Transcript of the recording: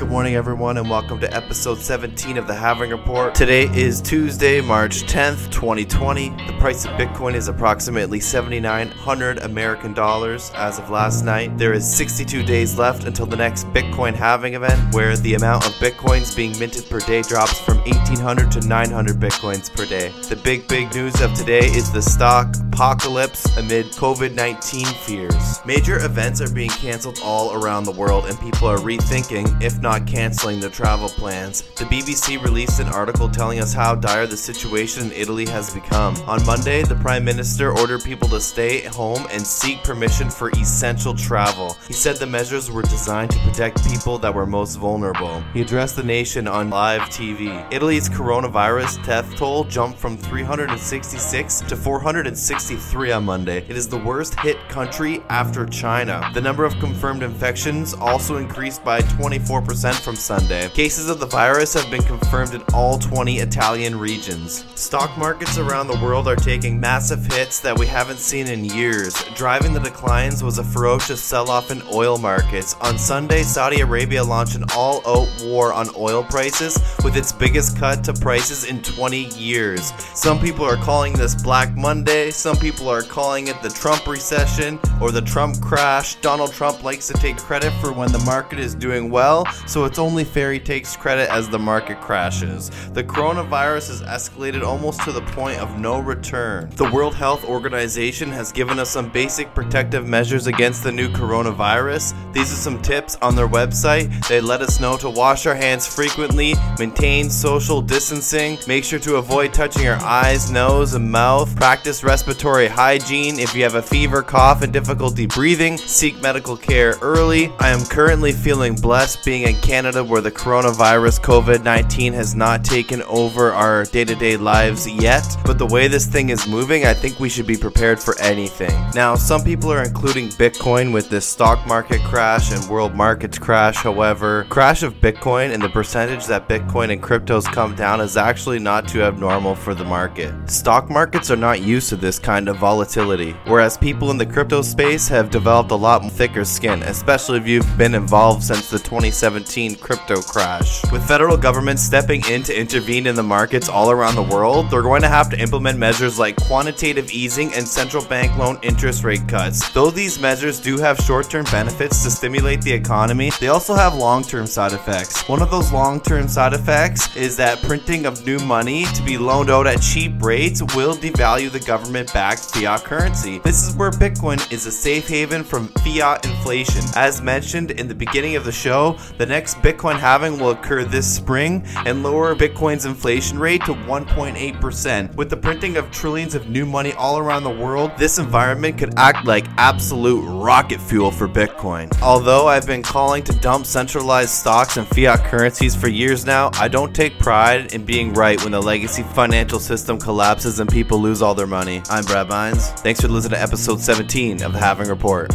Good morning, everyone, and welcome to episode 17 of the Halving Report. Today is Tuesday, March 10th, 2020. The price of Bitcoin is approximately 7,900 American dollars as of last night. There is 62 days left until the next Bitcoin halving event, where the amount of Bitcoins being minted per day drops from 1,800 to 900 Bitcoins per day. The big, big news of today is the stock apocalypse amid COVID 19 fears. Major events are being canceled all around the world, and people are rethinking, if not canceling, their travel plans. The BBC released an article telling us how dire the situation in Italy has become. On Monday, the Prime Minister ordered people to stay home and seek permission for essential travel. He said the measures were designed to protect people that were most vulnerable. He addressed the nation on live TV. Italy's coronavirus death toll jumped from 366 to 463 on Monday. It is the worst hit country after China. The number of confirmed infections also increased by 24% from Sunday. Cases of the virus have been confirmed in all 20 Italian regions. Stock markets around the world are taking massive hits that we haven't seen in years. Driving the declines was a ferocious sell off in oil markets. On Sunday, Saudi Arabia launched an all out war on oil prices with its biggest cut to prices in 20 years. Some people are calling this Black Monday, some people are calling it the Trump recession or the Trump crash. Donald Trump likes to take credit for when the market is doing well, so it's only fair he takes credit as the market crashes. The coronavirus has escalated almost to the point of no return. The World Health Organization has given us some basic protective measures against the new coronavirus. These are some tips on their website. They let us know to wash our hands frequently, maintain social distancing, make sure to avoid touching our eyes, nose, and mouth, practice respiratory hygiene. If you have a fever, cough, and difficulty breathing, seek medical care early. I am currently feeling blessed being in Canada where the coronavirus COVID 19 has not taken over our day to day lives yet. But the way this thing is moving, I think we should be prepared for anything. Now, some people are including Bitcoin with this stock market crash and world markets crash. However, crash of Bitcoin and the percentage that Bitcoin and cryptos come down is actually not too abnormal for the market. Stock markets are not used to this kind of volatility, whereas people in the crypto space have developed a lot thicker skin, especially if you've been involved since the 2017 crypto crash. With federal governments stepping in to intervene in the markets all around the world, they're going to have to implement measures like quantitative easing and central bank loan interest rate cuts. Though these measures do have short term benefits to stimulate the economy, they also have long term side effects. One of those long term side effects is that printing of new money to be loaned out at cheap rates will devalue the government backed fiat currency. This is where Bitcoin is a safe haven from fiat inflation. As mentioned in the beginning of the show, the next Bitcoin halving will occur this spring and lower Bitcoin's inflation rate to 1.8%. With the printing of trillions of new money all around the world, this environment could act like absolute rocket fuel for Bitcoin. Although I've been calling to dump centralized stocks and fiat currencies for years now, I don't take pride in being right when the legacy financial system collapses and people lose all their money. I'm Brad Mines. Thanks for listening to episode 17 of the Halving Report.